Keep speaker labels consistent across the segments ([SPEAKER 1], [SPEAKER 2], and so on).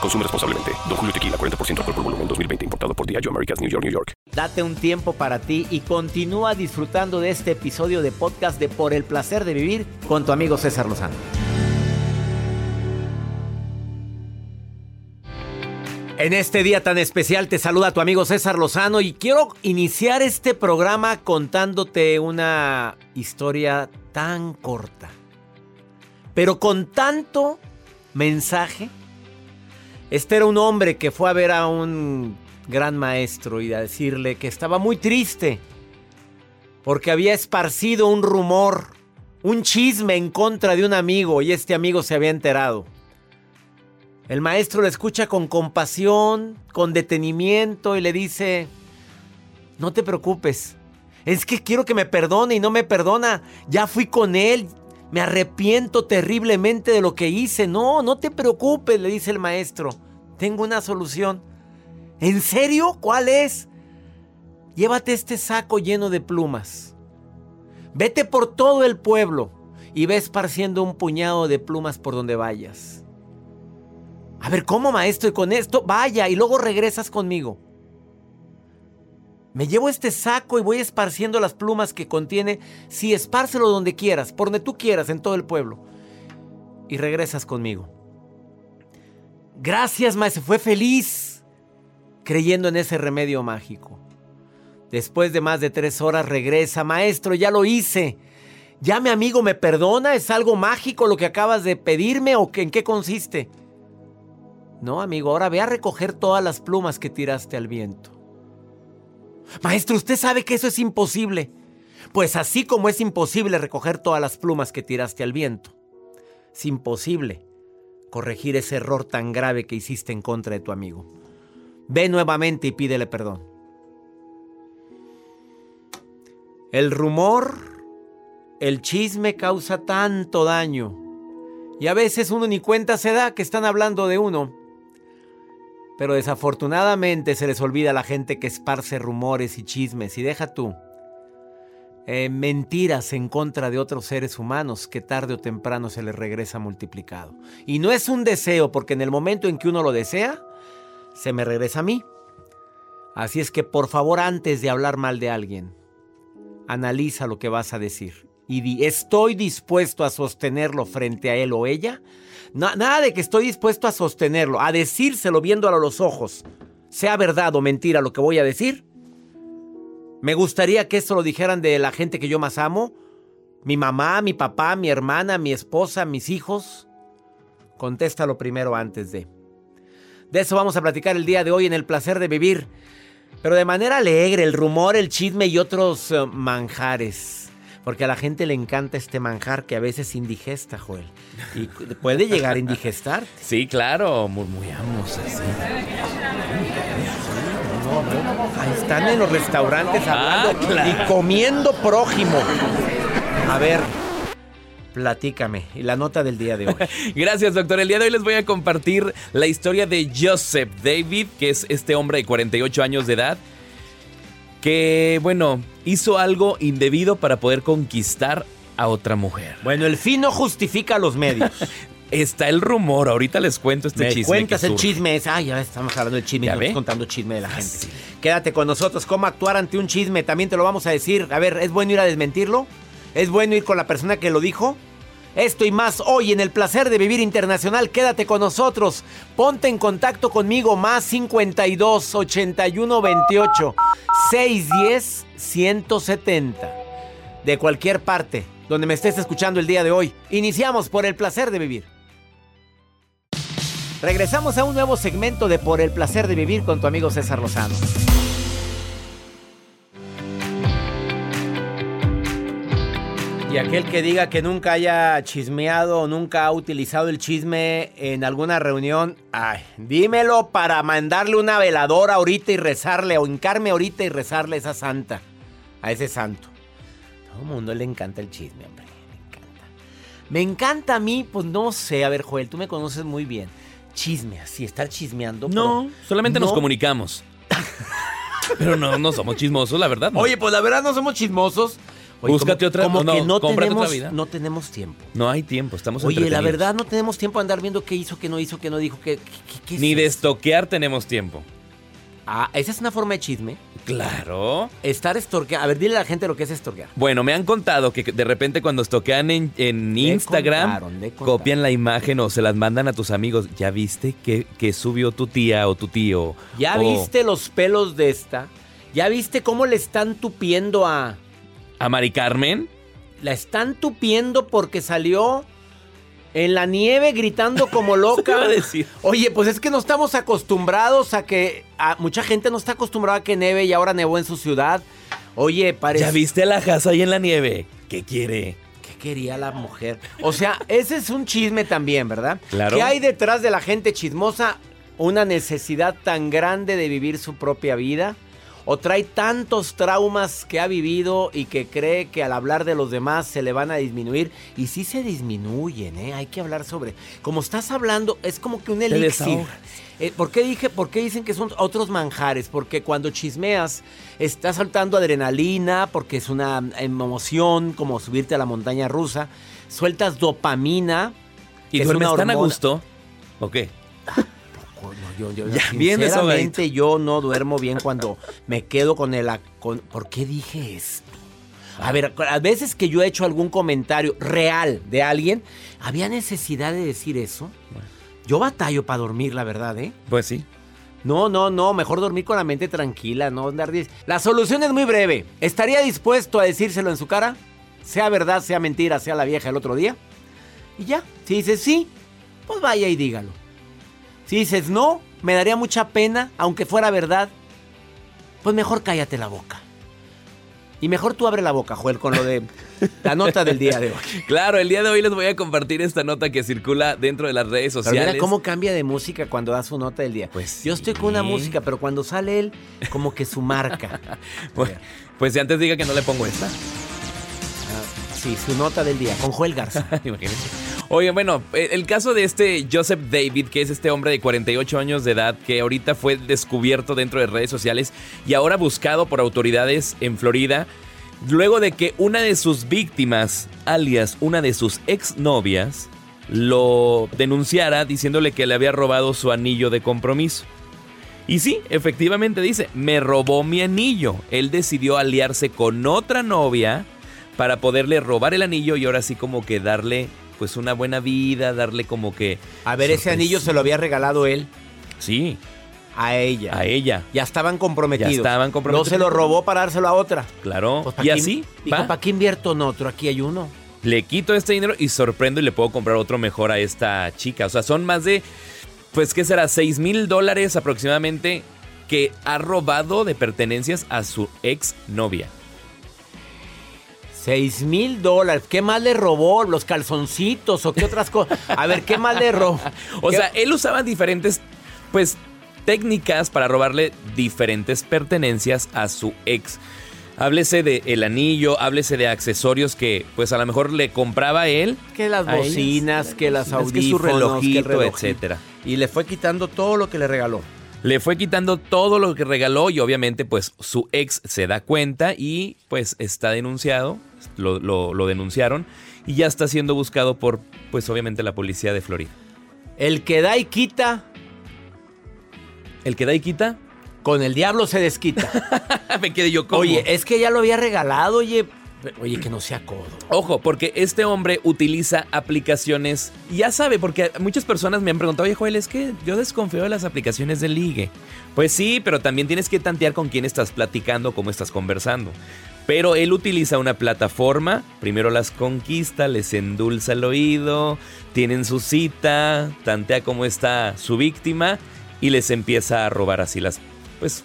[SPEAKER 1] Consume responsablemente. Don Julio Tequila, 40% alcohol por volumen, 2020. Importado por Diageo Americas, New York, New York.
[SPEAKER 2] Date un tiempo para ti y continúa disfrutando de este episodio de podcast de Por el Placer de Vivir con tu amigo César Lozano. En este día tan especial te saluda tu amigo César Lozano y quiero iniciar este programa contándote una historia tan corta, pero con tanto mensaje. Este era un hombre que fue a ver a un gran maestro y a decirle que estaba muy triste porque había esparcido un rumor, un chisme en contra de un amigo y este amigo se había enterado. El maestro le escucha con compasión, con detenimiento y le dice, no te preocupes, es que quiero que me perdone y no me perdona, ya fui con él, me arrepiento terriblemente de lo que hice, no, no te preocupes, le dice el maestro, tengo una solución. ¿En serio? ¿Cuál es? Llévate este saco lleno de plumas. Vete por todo el pueblo y ve esparciendo un puñado de plumas por donde vayas. A ver, ¿cómo maestro? Y con esto, vaya, y luego regresas conmigo. Me llevo este saco y voy esparciendo las plumas que contiene. Sí, espárcelo donde quieras, por donde tú quieras, en todo el pueblo. Y regresas conmigo. Gracias, maestro. Fue feliz creyendo en ese remedio mágico. Después de más de tres horas regresa. Maestro, ya lo hice. ¿Ya mi amigo me perdona? ¿Es algo mágico lo que acabas de pedirme o en qué consiste? No, amigo, ahora ve a recoger todas las plumas que tiraste al viento. Maestro, usted sabe que eso es imposible. Pues así como es imposible recoger todas las plumas que tiraste al viento, es imposible corregir ese error tan grave que hiciste en contra de tu amigo. Ve nuevamente y pídele perdón. El rumor, el chisme causa tanto daño. Y a veces uno ni cuenta se da que están hablando de uno. Pero desafortunadamente se les olvida a la gente que esparce rumores y chismes y deja tú eh, mentiras en contra de otros seres humanos que tarde o temprano se les regresa multiplicado. Y no es un deseo porque en el momento en que uno lo desea, se me regresa a mí. Así es que por favor antes de hablar mal de alguien, analiza lo que vas a decir y di, ¿estoy dispuesto a sostenerlo frente a él o ella? nada de que estoy dispuesto a sostenerlo, a decírselo viéndolo a los ojos, sea verdad o mentira lo que voy a decir. Me gustaría que esto lo dijeran de la gente que yo más amo, mi mamá, mi papá, mi hermana, mi esposa, mis hijos. Contéstalo primero antes de. De eso vamos a platicar el día de hoy en el placer de vivir, pero de manera alegre, el rumor, el chisme y otros eh, manjares. Porque a la gente le encanta este manjar que a veces indigesta, Joel. ¿Y puede llegar a indigestar?
[SPEAKER 3] Sí, claro, murmuramos así.
[SPEAKER 2] Ahí están en los restaurantes ah, hablando y comiendo prójimo. A ver, Platícame. Y la nota del día de hoy.
[SPEAKER 3] Gracias, doctor. El día de hoy les voy a compartir la historia de Joseph David, que es este hombre de 48 años de edad, que, bueno, hizo algo indebido para poder conquistar a otra mujer.
[SPEAKER 2] Bueno, el fin no justifica los medios.
[SPEAKER 3] Está el rumor, ahorita les cuento este
[SPEAKER 2] Me
[SPEAKER 3] chisme.
[SPEAKER 2] cuentas el chisme. Ah, ya estamos hablando del chisme, estamos contando chisme de la gente. Quédate con nosotros, cómo actuar ante un chisme, también te lo vamos a decir. A ver, ¿es bueno ir a desmentirlo? ¿Es bueno ir con la persona que lo dijo? Esto y más hoy en el placer de vivir internacional. Quédate con nosotros. Ponte en contacto conmigo más 52 81 28 610-170. De cualquier parte donde me estés escuchando el día de hoy. Iniciamos por el placer de vivir. Regresamos a un nuevo segmento de Por el placer de vivir con tu amigo César Lozano. Y aquel que diga que nunca haya chismeado o nunca ha utilizado el chisme en alguna reunión, ay, dímelo para mandarle una veladora ahorita y rezarle, o hincarme ahorita y rezarle a esa santa, a ese santo. Todo el mundo le encanta el chisme, hombre, me encanta. Me encanta a mí, pues no sé, a ver, Joel, tú me conoces muy bien. Chisme, así, estar chismeando.
[SPEAKER 3] No, solamente nos
[SPEAKER 2] no.
[SPEAKER 3] comunicamos. Pero no, no somos chismosos, la verdad. no.
[SPEAKER 2] Oye, pues la verdad no somos chismosos. Oye,
[SPEAKER 3] Búscate
[SPEAKER 2] como,
[SPEAKER 3] otra-
[SPEAKER 2] Como
[SPEAKER 3] no,
[SPEAKER 2] que no tenemos,
[SPEAKER 3] vida.
[SPEAKER 2] no tenemos tiempo.
[SPEAKER 3] No hay tiempo, estamos
[SPEAKER 2] Oye, la verdad no tenemos tiempo de andar viendo qué hizo, qué no hizo, qué no dijo, qué, qué- qué- qué
[SPEAKER 3] Ni
[SPEAKER 2] es
[SPEAKER 3] de estoquear tenemos tiempo.
[SPEAKER 2] Ah, esa es una forma de chisme.
[SPEAKER 3] Claro.
[SPEAKER 2] Estar estorqueando. A ver, dile a la gente lo que es estorquear.
[SPEAKER 3] Bueno, me han contado que de repente cuando estoquean en, Instagram,
[SPEAKER 2] contaron, le contaron.
[SPEAKER 3] copian la imagen o se las mandan a tus amigos. ¿Ya viste que, que subió tu tía o tu tío?
[SPEAKER 2] ¿Ya viste los pelos de esta? ¿Ya viste cómo le están tupiendo a...
[SPEAKER 3] ¿A Mari Carmen?
[SPEAKER 2] La están tupiendo porque salió en la nieve gritando como loca.
[SPEAKER 3] iba a decir.
[SPEAKER 2] Oye, pues es que no estamos acostumbrados a que... a- mucha gente no está acostumbrada a que neve y ahora nevó en su ciudad. Oye, parece...
[SPEAKER 3] ¿Ya viste a la casa ahí en la nieve? ¿Qué quiere?
[SPEAKER 2] ¿Qué quería la mujer? O sea, ese es un chisme también, ¿verdad?
[SPEAKER 3] Claro.
[SPEAKER 2] ¿Qué hay detrás de la gente chismosa? Una necesidad tan grande de vivir su propia vida. O trae tantos traumas que ha vivido y que cree que al hablar de los demás se le van a disminuir. Y sí se disminuyen, ¿eh? Hay que hablar sobre... Como estás hablando, es como que un elixir. Eh, ¿por, qué dije, ¿Por qué dicen que son otros manjares? Porque cuando chismeas, estás saltando adrenalina, porque es una emoción, como subirte a la montaña rusa. Sueltas dopamina.
[SPEAKER 3] ¿Y duermes tan a gusto? ¿O qué?
[SPEAKER 2] Yo, yo-
[SPEAKER 3] Ya, bien
[SPEAKER 2] sinceramente, yo no duermo bien cuando me quedo con el... con- ¿Por qué dije esto? A ver, a veces que yo he hecho algún comentario real de alguien, ¿había necesidad de decir eso? Yo batallo para dormir, la verdad, ¿eh?
[SPEAKER 3] Pues sí.
[SPEAKER 2] No, no, no, mejor dormir con la mente tranquila, no andar... La solución es muy breve. ¿Estaría dispuesto a decírselo en su cara? Sea verdad, sea mentira, sea la vieja el otro día. Y ya, si dices sí, pues vaya y dígalo. Si dices no, me daría mucha pena, aunque fuera verdad, pues mejor cállate la boca. Y mejor tú abre la boca, Joel, con lo de la nota del día de hoy.
[SPEAKER 3] Claro, el día de hoy les voy a compartir esta nota que circula dentro de las redes
[SPEAKER 2] Pero
[SPEAKER 3] sociales.
[SPEAKER 2] mira cómo cambia de música cuando da su nota del día.
[SPEAKER 3] Pues
[SPEAKER 2] Yo estoy con una música, pero cuando sale él, como que su marca.
[SPEAKER 3] Pues, pues si antes diga que no le pongo esta.
[SPEAKER 2] Ah, Sí, su nota del día, con Joel Garza.
[SPEAKER 3] Imagínense. Oye, bueno, eh, el caso de este Joseph David, que es este hombre de 48 años de edad, que ahorita fue descubierto dentro de redes sociales y ahora buscado por autoridades en Florida, luego de que una de sus víctimas, alias una de sus exnovias, lo denunciara diciéndole que le había robado su anillo de compromiso. Y sí, efectivamente dice, me robó mi anillo. Él decidió aliarse con otra novia para poderle robar el anillo y ahora sí como que darle pues una buena vida, darle como que...
[SPEAKER 2] A ver, ese anillo se lo había regalado él
[SPEAKER 3] Sí,
[SPEAKER 2] a ella.
[SPEAKER 3] a ella,
[SPEAKER 2] Ya estaban comprometidos.
[SPEAKER 3] Ya estaban comprometidos.
[SPEAKER 2] No se lo robó para dárselo a otra.
[SPEAKER 3] claro.
[SPEAKER 2] Pues, ¿pa'
[SPEAKER 3] y así,
[SPEAKER 2] ¿para qué invierto en otro? Aquí hay uno.
[SPEAKER 3] le quito este dinero y sorprendo y le puedo comprar otro mejor a esta chica. O sea, son más de, pues, ¿qué será? 6 mil dólares aproximadamente que ha robado de pertenencias a su ex novia.
[SPEAKER 2] Seis mil dólares. ¿Qué más le robó? ¿Los calzoncitos o qué otras cosas? A ver, ¿qué más le robó?
[SPEAKER 3] O
[SPEAKER 2] ¿Qué-
[SPEAKER 3] sea, él usaba diferentes, pues, técnicas para robarle diferentes pertenencias a su ex. Háblese de el anillo, háblese de accesorios que, pues, a lo mejor le compraba él.
[SPEAKER 2] que las
[SPEAKER 3] ellas.
[SPEAKER 2] bocinas, que las
[SPEAKER 3] que
[SPEAKER 2] audífonos,
[SPEAKER 3] su
[SPEAKER 2] que el
[SPEAKER 3] relojito,
[SPEAKER 2] relojito.
[SPEAKER 3] etcétera.
[SPEAKER 2] Y le fue quitando todo lo que le regaló.
[SPEAKER 3] Le fue quitando todo lo que regaló y obviamente pues su ex se da cuenta y pues está denunciado, lo, lo- lo denunciaron y ya está siendo buscado por pues obviamente la policía de Florida.
[SPEAKER 2] El que da y quita,
[SPEAKER 3] El que da y quita,
[SPEAKER 2] con el diablo se desquita.
[SPEAKER 3] me quedé yo como...
[SPEAKER 2] Oye, es que ya lo había regalado, oye. Oye, que no sea codo.
[SPEAKER 3] Ojo, porque este hombre utiliza aplicaciones, ya sabe, porque muchas personas me han preguntado, oye Joel, es que yo desconfío de las aplicaciones de ligue. Pues sí, pero también tienes que tantear con quién estás platicando, cómo estás conversando. Pero él utiliza una plataforma, primero las conquista, les endulza el oído, tienen su cita, tantea cómo está su víctima y les empieza a robar así las, pues,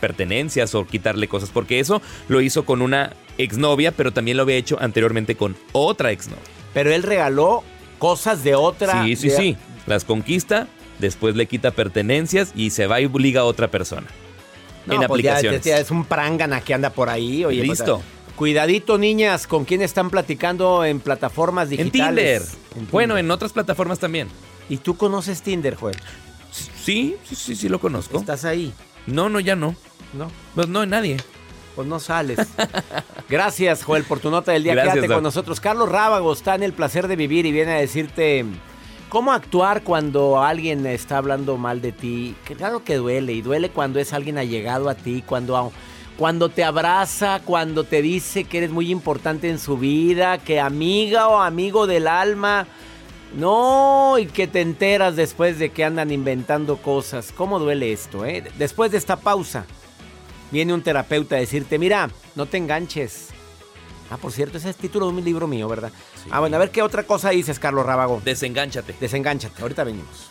[SPEAKER 3] pertenencias o quitarle cosas, porque eso lo hizo con una exnovia, pero también lo había hecho anteriormente con otra exnovia.
[SPEAKER 2] Pero él regaló cosas de otra.
[SPEAKER 3] Sí, sí, sí. Las conquista, después le quita pertenencias y se va y liga a otra persona.
[SPEAKER 2] en pues aplicaciones. es un prangana que anda por ahí. Oye,
[SPEAKER 3] pues, Listo.
[SPEAKER 2] cuidadito, niñas, con quién están platicando en plataformas digitales.
[SPEAKER 3] En Tinder. Bueno, en otras plataformas también.
[SPEAKER 2] ¿Y tú conoces Tinder, Joel?
[SPEAKER 3] Sí, sí, sí, sí lo conozco.
[SPEAKER 2] ¿Estás ahí?
[SPEAKER 3] No, no, ya no.
[SPEAKER 2] No.
[SPEAKER 3] Pues no, nadie.
[SPEAKER 2] Pues no sales. Gracias, Joel, por tu nota del día. Quédate con nosotros. Carlos Rábago está en el placer de vivir y viene a decirte cómo actuar cuando alguien está hablando mal de ti. Claro que duele y duele cuando es alguien allegado a ti, cuando, cuando te abraza, cuando te dice que eres muy importante en su vida, que amiga o amigo del alma. No, y que te enteras después de que andan inventando cosas. ¿Cómo duele esto, eh? Después de esta pausa, viene un terapeuta a decirte, mira, no te enganches. Ah, por cierto, ese es el título de un libro mío, ¿verdad? Ah, bueno, a ver qué otra cosa dices, Carlos Rábago.
[SPEAKER 3] Desengánchate.
[SPEAKER 2] Desengánchate, ahorita venimos.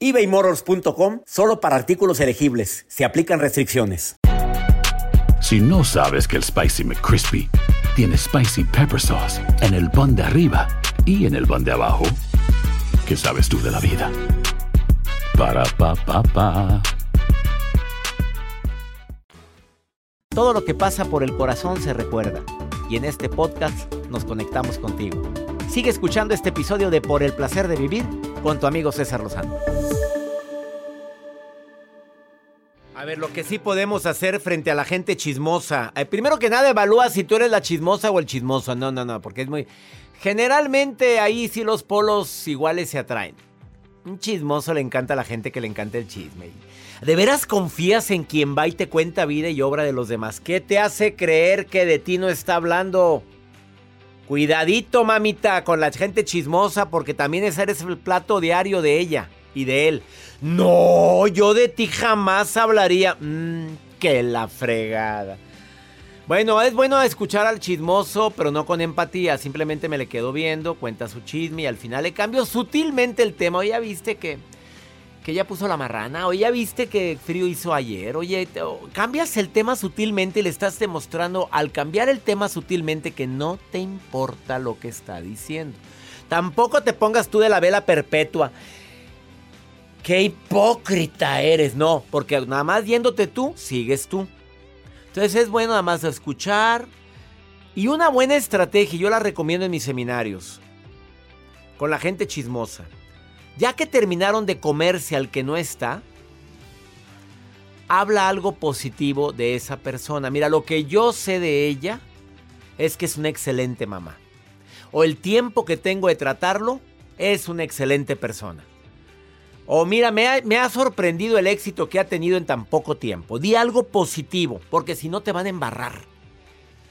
[SPEAKER 2] ebaymotors.com solo para artículos elegibles. Se aplican restricciones.
[SPEAKER 4] Si no sabes que el Spicy McCrispy tiene Spicy Pepper Sauce en el pan de arriba y en el pan de abajo, ¿qué sabes tú de la vida? Para, pa, pa, pa.
[SPEAKER 2] Todo lo que pasa por el corazón se recuerda. Y en este podcast nos conectamos contigo. Sigue escuchando este episodio de Por el placer de vivir con tu amigo César Lozano. A ver, lo que sí podemos hacer frente a la gente chismosa. Eh, primero que nada, evalúa si tú eres la chismosa o el chismoso. No, no, no, porque es muy... Generalmente ahí sí los polos iguales se atraen. Un chismoso le encanta a la gente que le encanta el chisme. ¿De veras confías en quien va y te cuenta vida y obra de los demás? ¿Qué te hace creer que de ti no está hablando? Cuidadito, mamita, con la gente chismosa, porque también ese eres el plato diario de ella y de él. No, yo de ti jamás hablaría. Mmm, que la fregada. Bueno, es bueno escuchar al chismoso, pero no con empatía. Simplemente me le quedo viendo, cuenta su chisme y al final le cambio sutilmente el tema. Oye, ya viste que, que ya puso la marrana. Oye, ya viste que frío hizo ayer. Oye, cambias el tema sutilmente y le estás demostrando al cambiar el tema sutilmente que no te importa lo que está diciendo. Tampoco te pongas tú de la vela perpetua qué hipócrita eres. No, porque nada más yéndote tú, sigues tú. Entonces es bueno nada más escuchar. Y una buena estrategia, yo la recomiendo en mis seminarios, con la gente chismosa. Ya que terminaron de comerse al que no está, habla algo positivo de esa persona. Mira, lo que yo sé de ella es que es una excelente mamá. O el tiempo que tengo de tratarlo, es una excelente persona. O mira, me ha, sorprendido el éxito que ha tenido en tan poco tiempo. Di algo positivo, porque si no te van a embarrar.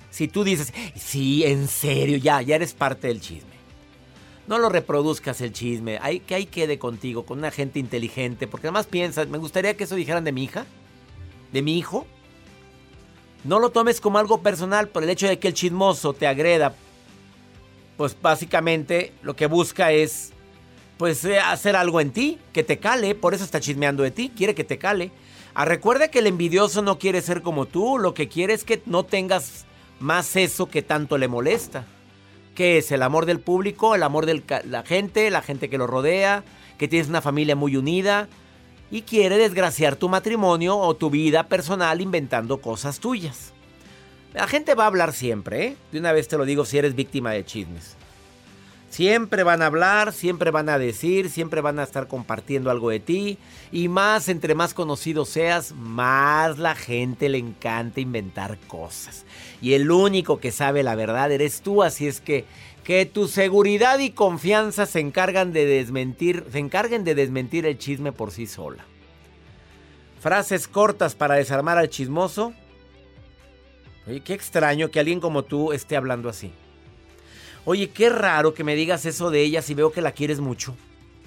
[SPEAKER 2] Si tú dices, sí, en serio, ya, ya eres parte del chisme. No lo reproduzcas el chisme, hay, que ahí quede contigo, con una gente inteligente, porque además piensas, me gustaría que eso dijeran de mi hija, de mi hijo. No lo tomes como algo personal por el hecho de que el chismoso te agreda. Pues básicamente lo que busca es pues eh, hacer algo en ti, que te cale, por eso está chismeando de ti, quiere que te cale. Ah, recuerda que el envidioso no quiere ser como tú, lo que quiere es que no tengas más eso que tanto le molesta. ¿Qué es? El amor del público, el amor de la gente, la gente que lo rodea, que tienes una familia muy unida y quiere desgraciar tu matrimonio o tu vida personal inventando cosas tuyas. La gente va a hablar siempre, ¿eh? De una vez te lo digo si eres víctima de chismes. Siempre van a hablar, siempre van a decir, siempre van a estar compartiendo algo de ti. Y más, entre más conocido seas, más la gente le encanta inventar cosas. Y el único que sabe la verdad eres tú, así es que que tu seguridad y confianza se encargan de desmentir, se encarguen de desmentir el chisme por sí sola. Frases cortas para desarmar al chismoso. Oye, qué extraño que alguien como tú esté hablando así. Oye, qué raro que me digas eso de ella si veo que la quieres mucho.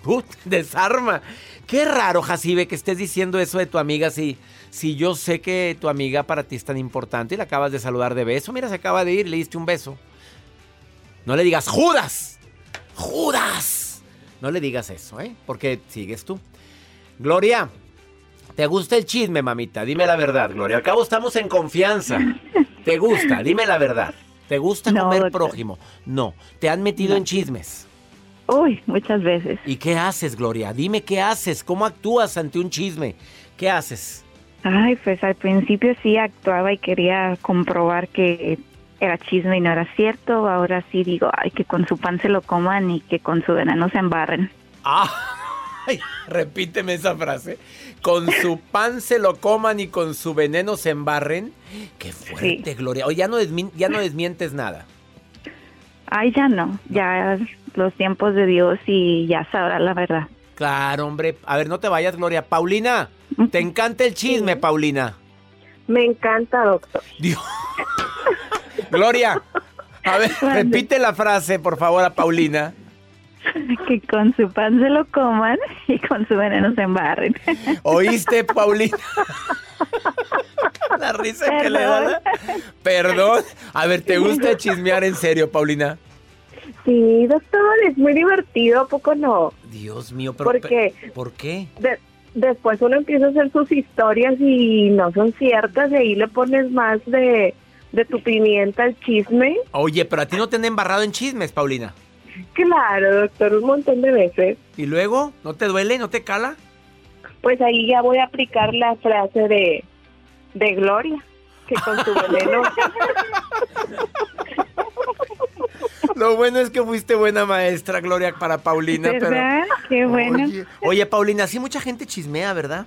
[SPEAKER 2] Put, desarma. Qué raro, Jacibe, que estés diciendo eso de tu amiga si, si yo sé que tu amiga para ti es tan importante y la acabas de saludar de beso. Mira, se acaba de ir, le diste un beso. No le digas Judas. Judas. No le digas eso, ¿eh? Porque sigues tú. Gloria, ¿te gusta el chisme, mamita? Dime la verdad, Gloria. Al cabo estamos en confianza. ¿Te gusta? Dime la verdad. ¿Te gusta comer prójimo? No. ¿Te han metido en chismes?
[SPEAKER 5] Uy, muchas veces.
[SPEAKER 2] ¿Y qué haces, Gloria? Dime qué haces. ¿Cómo actúas ante un chisme? ¿Qué haces?
[SPEAKER 5] Ay, pues al principio sí actuaba y quería comprobar que era chisme y no era cierto. Ahora sí digo, ay, que con su pan se lo coman y que con su veneno se embarren.
[SPEAKER 2] Ah, repíteme esa frase. Con su pan se lo coman y con su veneno se embarren. Qué fuerte, Gloria. Oye, ya no, ya no desmientes nada.
[SPEAKER 5] Ay, ya no. Ya los tiempos de Dios y ya sabrá la verdad.
[SPEAKER 2] Claro, hombre. A ver, no te vayas, Gloria. Paulina, ¿te encanta el chisme, Paulina?
[SPEAKER 6] Me encanta, doctor.
[SPEAKER 2] Dios. Gloria, a ver, repite la frase, por favor, a Paulina.
[SPEAKER 5] Que con su pan se lo coman y con su veneno se embarren.
[SPEAKER 2] ¿Oíste, Paulina? La risa que le da. Perdón. A ver, ¿te gusta chismear en serio, Paulina?
[SPEAKER 6] Sí, doctor, es muy divertido, ¿a poco no?
[SPEAKER 2] Dios mío, pero
[SPEAKER 6] ¿Por qué?
[SPEAKER 2] ¿Por qué?
[SPEAKER 6] después uno empieza a hacer sus historias y no son ciertas y ahí le pones más de de tu pimienta al chisme.
[SPEAKER 2] Oye, pero a ti no te han embarrado en chismes, Paulina.
[SPEAKER 6] Claro, doctor, un montón de veces.
[SPEAKER 2] ¿Y luego? ¿No te duele? ¿No te cala?
[SPEAKER 6] Pues ahí ya voy a aplicar la frase de, de Gloria, que con su veneno.
[SPEAKER 2] Lo bueno es que fuiste buena maestra, Gloria, para Paulina.
[SPEAKER 5] ¿Verdad? Qué bueno.
[SPEAKER 2] Oye, oye, Paulina, sí mucha gente chismea, ¿verdad?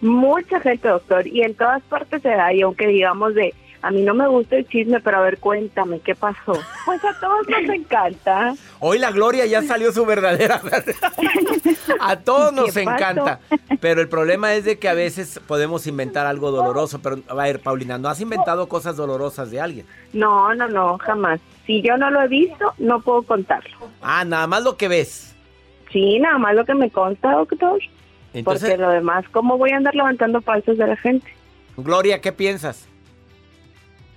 [SPEAKER 6] Mucha gente, doctor, y en todas partes se da, y aunque digamos de a mí no me gusta el chisme, pero a ver, cuéntame, ¿qué pasó? Pues a todos nos encanta.
[SPEAKER 2] Hoy la Gloria ya salió su verdadera A todos nos encanta. Pero el problema es de que a veces podemos inventar algo doloroso. Pero, a ver, Paulina, ¿no has inventado cosas dolorosas de alguien?
[SPEAKER 6] No, no, no, jamás. Si yo no lo he visto, no puedo contarlo.
[SPEAKER 2] Ah, nada más lo que ves.
[SPEAKER 6] Sí, nada más lo que me consta, doctor. Entonces, Porque lo demás, ¿cómo voy a andar levantando falsos de la gente?
[SPEAKER 2] Gloria, ¿qué piensas?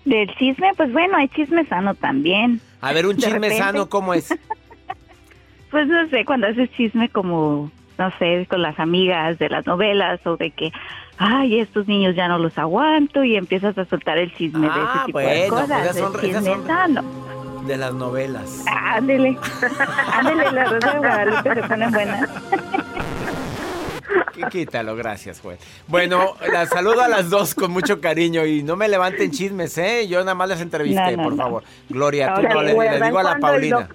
[SPEAKER 5] Del chisme, pues bueno, hay chisme sano también.
[SPEAKER 2] A ver, un chisme sano, ¿cómo es?
[SPEAKER 5] pues no sé, cuando haces chisme como, no sé, con las amigas de las novelas o de que, ay, estos niños ya no los aguanto y empiezas a soltar el chisme de ese
[SPEAKER 2] ah,
[SPEAKER 5] tipo de pues cosas.
[SPEAKER 2] Chisme sano. De las novelas.
[SPEAKER 5] Ándele, ándele, la rosa de Guadalupe se ponen buenas.
[SPEAKER 2] Quítalo, gracias, güey. Bueno, las saludo a las dos con mucho cariño y no me levanten chismes, ¿eh? Yo nada más les entrevisté, por favor. Gloria, tú no, le, digo a la Paulina.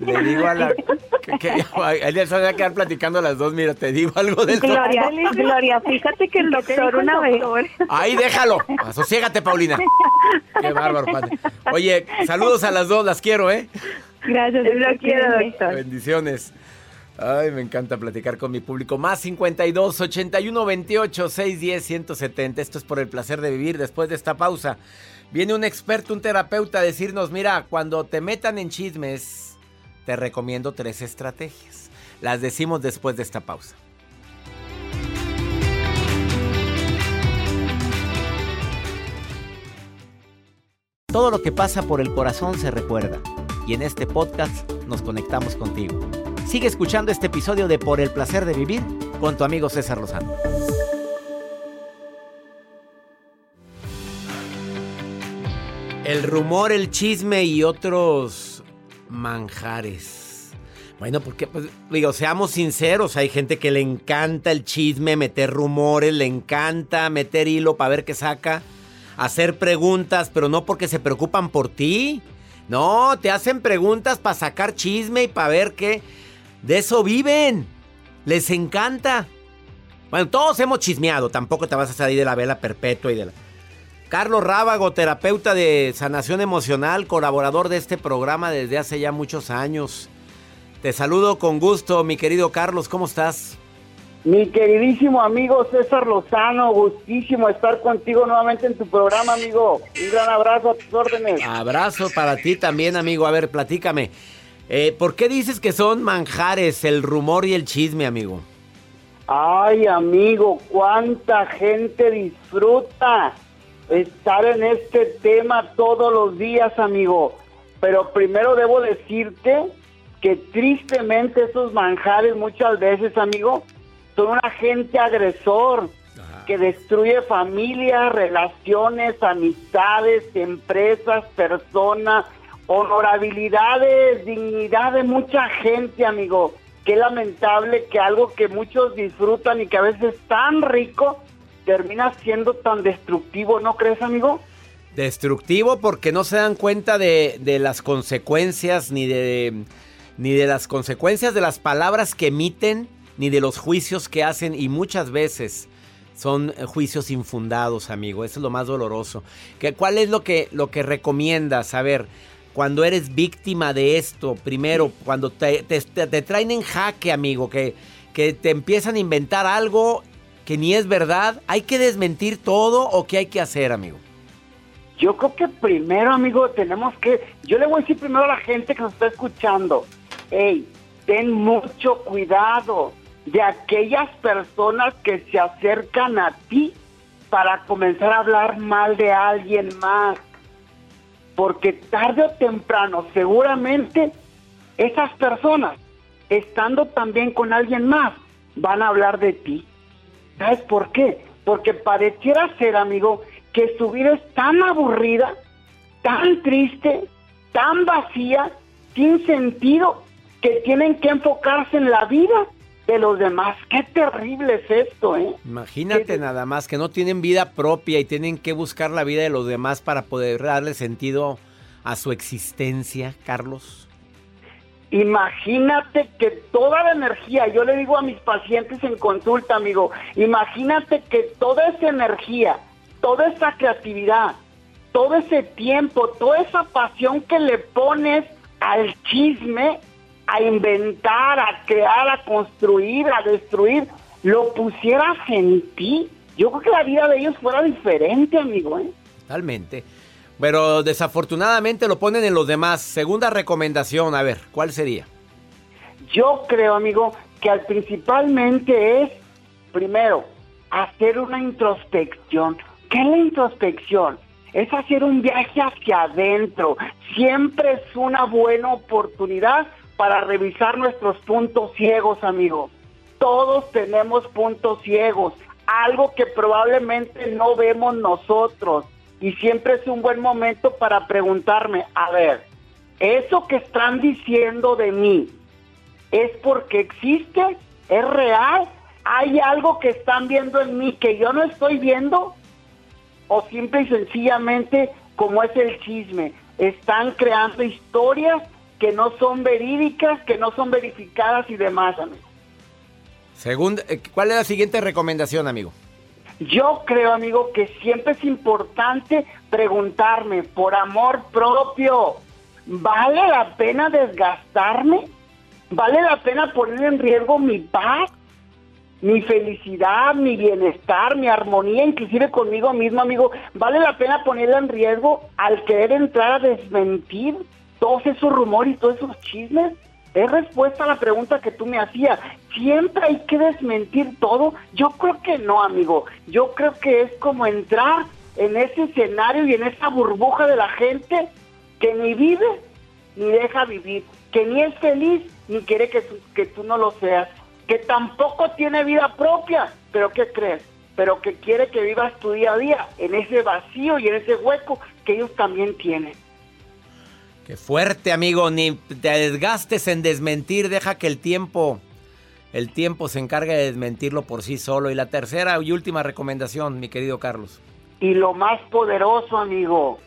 [SPEAKER 2] Le digo a la... Que, que, se van a quedar platicando las dos, mira, te digo algo del
[SPEAKER 6] Gloria, Gloria, fíjate que el doctor una vez...
[SPEAKER 2] Ahí, déjalo. Asociégate, Paulina. Qué bárbaro, padre. Oye, saludos a las dos, las quiero, ¿eh?
[SPEAKER 5] Gracias, lo quiero, doctor.
[SPEAKER 2] Bendiciones. Ay, me encanta platicar con mi público. Más 52 81 28 610 170. Esto es por el placer de vivir. Después de esta pausa, viene un experto, un terapeuta a decirnos: Mira, cuando te metan en chismes, te recomiendo tres estrategias. Las decimos después de esta pausa. Todo lo que pasa por el corazón se recuerda. Y en este podcast nos conectamos contigo. Sigue escuchando este episodio de Por el placer de vivir con tu amigo César Lozano. El rumor, el chisme y otros manjares. Bueno, porque, pues, digo, seamos sinceros, hay gente que le encanta el chisme, meter rumores, le encanta meter hilo para ver qué saca. hacer preguntas, pero no porque se preocupan por ti. No, te hacen preguntas para sacar chisme y para ver qué. De eso viven. Les encanta. Bueno, todos hemos chismeado. Tampoco te vas a salir de la vela perpetua y de la... Carlos Rábago, terapeuta de sanación emocional, colaborador de este programa desde hace ya muchos años. Te saludo con gusto, mi querido Carlos. ¿Cómo estás?
[SPEAKER 7] Mi queridísimo amigo César Lozano, gustísimo estar contigo nuevamente en tu programa, amigo. Un gran abrazo a tus órdenes.
[SPEAKER 2] Abrazo para ti también, amigo. A ver, platícame. Eh, ¿Por qué dices que son manjares el rumor y el chisme, amigo?
[SPEAKER 7] Ay, amigo, cuánta gente disfruta estar en este tema todos los días, amigo. Pero primero debo decirte que tristemente esos manjares muchas veces, amigo, son un agente agresor que destruye familias, relaciones, amistades, empresas, personas, honorabilidades, dignidad de mucha gente, amigo. Qué lamentable que algo que muchos disfrutan y que a veces es tan rico termina siendo tan destructivo, ¿no crees, amigo?
[SPEAKER 2] Destructivo porque no se dan cuenta de, de las consecuencias ni de, ni de las consecuencias de las palabras que emiten ni de los juicios que hacen y muchas veces son juicios infundados, amigo. Eso es lo más doloroso. ¿Qué, ¿Cuál es lo que, lo que recomiendas? A ver, cuando eres víctima de esto, primero, cuando te, te, traen en jaque, amigo, que, que te empiezan a inventar algo que ni es verdad, ¿hay que desmentir todo o qué hay que hacer, amigo?
[SPEAKER 7] Yo creo que primero, amigo, tenemos que... Yo le voy a decir primero a la gente que nos está escuchando, hey, ten mucho cuidado de aquellas personas que se acercan a ti para comenzar a hablar mal de alguien más. Porque tarde o temprano, seguramente, esas personas, estando también con alguien más, van a hablar de ti. ¿Sabes por qué? Porque pareciera ser, amigo, que su vida es tan aburrida, tan triste, tan vacía, sin sentido, que tienen que enfocarse en la vida de los demás. Qué terrible es esto, ¿eh?
[SPEAKER 2] Imagínate nada más que no tienen vida propia y tienen que buscar la vida de los demás para poder darle sentido a su existencia, Carlos.
[SPEAKER 7] Imagínate que toda la energía, yo le digo a mis pacientes en consulta, amigo, imagínate que toda esa energía, toda esa creatividad, todo ese tiempo, toda esa pasión que le pones al chisme, a inventar, a crear, a construir, a destruir, lo pusieras en ti, yo creo que la vida de ellos fuera diferente, amigo. ¿eh?
[SPEAKER 2] Totalmente. Pero desafortunadamente lo ponen en los demás. Segunda recomendación, a ver, ¿cuál sería?
[SPEAKER 7] Yo creo, amigo, que al principalmente es, primero, hacer una introspección. ¿Qué es la introspección? Es hacer un viaje hacia adentro. Siempre es una buena oportunidad para revisar nuestros puntos ciegos, amigo. Todos tenemos puntos ciegos, algo que probablemente no vemos nosotros. Y siempre es un buen momento para preguntarme, a ver, ¿eso que están diciendo de mí es porque existe? ¿Es real? ¿Hay algo que están viendo en mí que yo no estoy viendo? ¿O simple y sencillamente, como es el chisme, están creando historias que no son verídicas, que no son verificadas y demás, amigo.
[SPEAKER 2] Segunda, eh, ¿Cuál es la siguiente recomendación, amigo?
[SPEAKER 7] Yo creo, amigo, que siempre es importante preguntarme, por amor propio, ¿vale la pena desgastarme? ¿Vale la pena poner en riesgo mi paz, mi felicidad, mi bienestar, mi armonía, inclusive conmigo mismo, amigo? ¿Vale la pena ponerla en riesgo al querer entrar a desmentir todos esos rumores y todos esos chismes? Es respuesta a la pregunta que tú me hacías. ¿Siempre hay que desmentir todo? Yo creo que no, amigo. Yo creo que es como entrar en ese escenario y en esa burbuja de la gente que ni vive ni deja vivir, que ni es feliz ni quiere que que tú no lo seas, que tampoco tiene vida propia, pero ¿qué crees? Pero que quiere que vivas tu día a día en ese vacío y en ese hueco que ellos también tienen.
[SPEAKER 2] Qué fuerte, amigo. Ni te desgastes en desmentir. Deja que el tiempo, el tiempo se encargue de desmentirlo por sí solo. Y la tercera y última recomendación, mi querido Carlos.
[SPEAKER 7] Y lo más poderoso, amigo,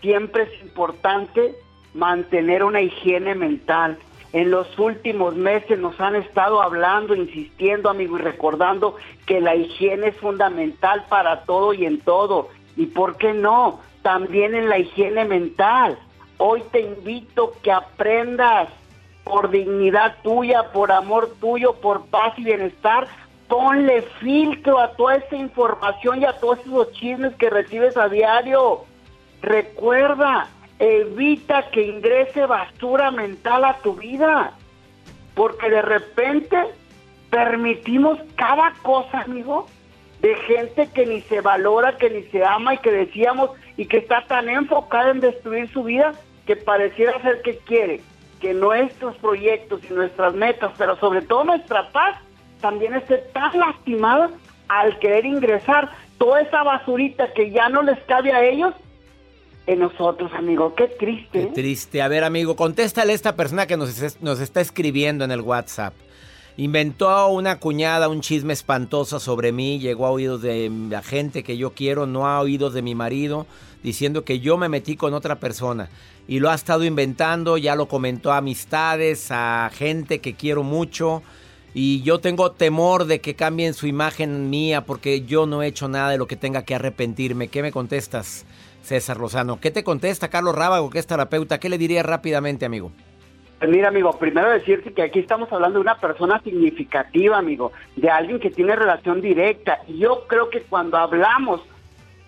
[SPEAKER 7] siempre es importante mantener una higiene mental. En los últimos meses nos han estado hablando, insistiendo, amigo, y recordando que la higiene es fundamental para todo y en todo. ¿Y por qué no? También en la higiene mental. Hoy te invito que aprendas por dignidad tuya, por amor tuyo, por paz y bienestar, ponle filtro a toda esa información y a todos esos chismes que recibes a diario. Recuerda, evita que ingrese basura mental a tu vida, porque de repente permitimos cada cosa, amigo, de gente que ni se valora, que ni se ama y que decíamos y que está tan enfocada en destruir su vida que pareciera ser que quiere que nuestros proyectos y nuestras metas, pero sobre todo nuestra paz, también esté tan lastimada al querer ingresar toda esa basurita que ya no les cabe a ellos en nosotros, amigo. Qué triste.
[SPEAKER 2] Qué
[SPEAKER 7] ¿eh?
[SPEAKER 2] triste. A ver, amigo, contéstale a esta persona que nos, nos está escribiendo en el WhatsApp. Inventó una cuñada un chisme espantoso sobre mí, llegó a oídos de la gente que yo quiero, no a oídos de mi marido, diciendo que yo me metí con otra persona. Y lo ha estado inventando, ya lo comentó a amistades, a gente que quiero mucho. Y yo tengo temor de que cambien su imagen mía porque yo no he hecho nada de lo que tenga que arrepentirme. ¿Qué me contestas, César Lozano? ¿Qué te contesta Carlos Rábago, que es terapeuta? ¿Qué le diría rápidamente, amigo?
[SPEAKER 7] Mira, amigo, primero decirte que aquí estamos hablando de una persona significativa, amigo, de alguien que tiene relación directa. Y yo creo que cuando hablamos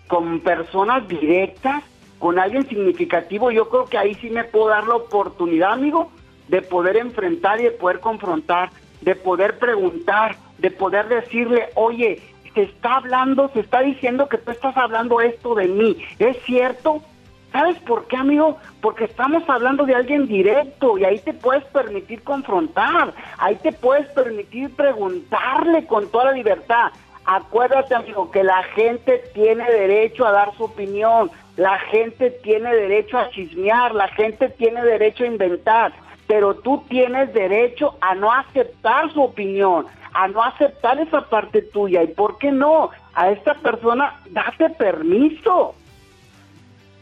[SPEAKER 7] con personas directas, con alguien significativo, yo creo que ahí sí me puedo dar la oportunidad, amigo, de poder enfrentar y de poder confrontar, de poder preguntar, de poder decirle, oye, se está hablando, se está diciendo que tú estás hablando esto de mí, ¿es cierto? ¿Sabes por qué, amigo? Porque estamos hablando de alguien directo y ahí te puedes permitir confrontar, ahí te puedes permitir preguntarle con toda la libertad. Acuérdate, amigo, que la gente tiene derecho a dar su opinión, la gente tiene derecho a chismear, la gente tiene derecho a inventar, pero tú tienes derecho a no aceptar su opinión, a no aceptar esa parte tuya. ¿Y por qué no? A esta persona, date permiso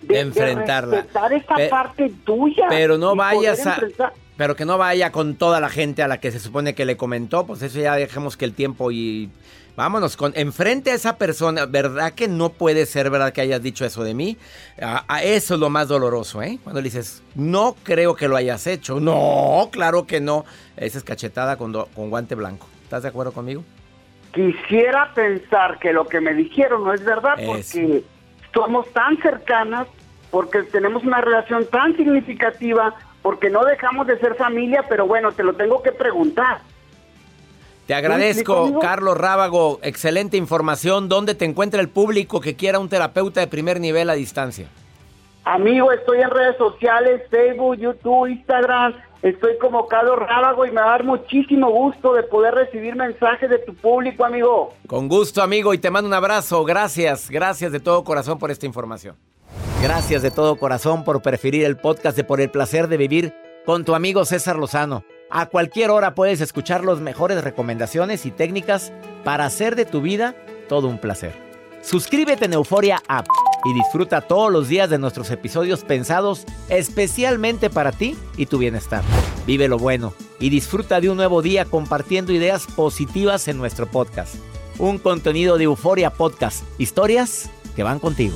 [SPEAKER 2] de, enfrentarla.
[SPEAKER 7] De esa parte tuya.
[SPEAKER 2] Pero no vayas a. Pero que no vaya con toda la gente a la que se supone que le comentó, pues eso ya dejemos que el tiempo y vámonos con enfrente a esa persona, ¿verdad que no puede ser verdad que hayas dicho eso de mí? A, eso es lo más doloroso, ¿eh? Cuando le dices, "No creo que lo hayas hecho." No, claro que no. Esa es cachetada con, con guante blanco. ¿Estás de acuerdo conmigo?
[SPEAKER 7] Quisiera pensar que lo que me dijeron no es verdad porque somos tan cercanas, porque tenemos una relación tan significativa, porque no dejamos de ser familia, pero bueno, te lo tengo que preguntar.
[SPEAKER 2] Te agradezco, Carlos Rábago. Excelente información. ¿Dónde te encuentra el público que quiera un terapeuta de primer nivel a distancia?
[SPEAKER 7] Amigo, estoy en redes sociales, Facebook, YouTube, Instagram. Estoy como Carlos Rábago y me va a dar muchísimo gusto de poder recibir mensajes de tu público, amigo.
[SPEAKER 2] Con gusto, amigo, y te mando un abrazo. Gracias, gracias de todo corazón por esta información. Gracias de todo corazón por preferir el podcast de Por el placer de vivir con tu amigo César Lozano. A cualquier hora puedes escuchar las mejores recomendaciones y técnicas para hacer de tu vida todo un placer. Suscríbete en Euforia App y disfruta todos los días de nuestros episodios pensados especialmente para ti y tu bienestar. Vive lo bueno y disfruta de un nuevo día compartiendo ideas positivas en nuestro podcast. Un contenido de Euforia Podcast, historias que van contigo.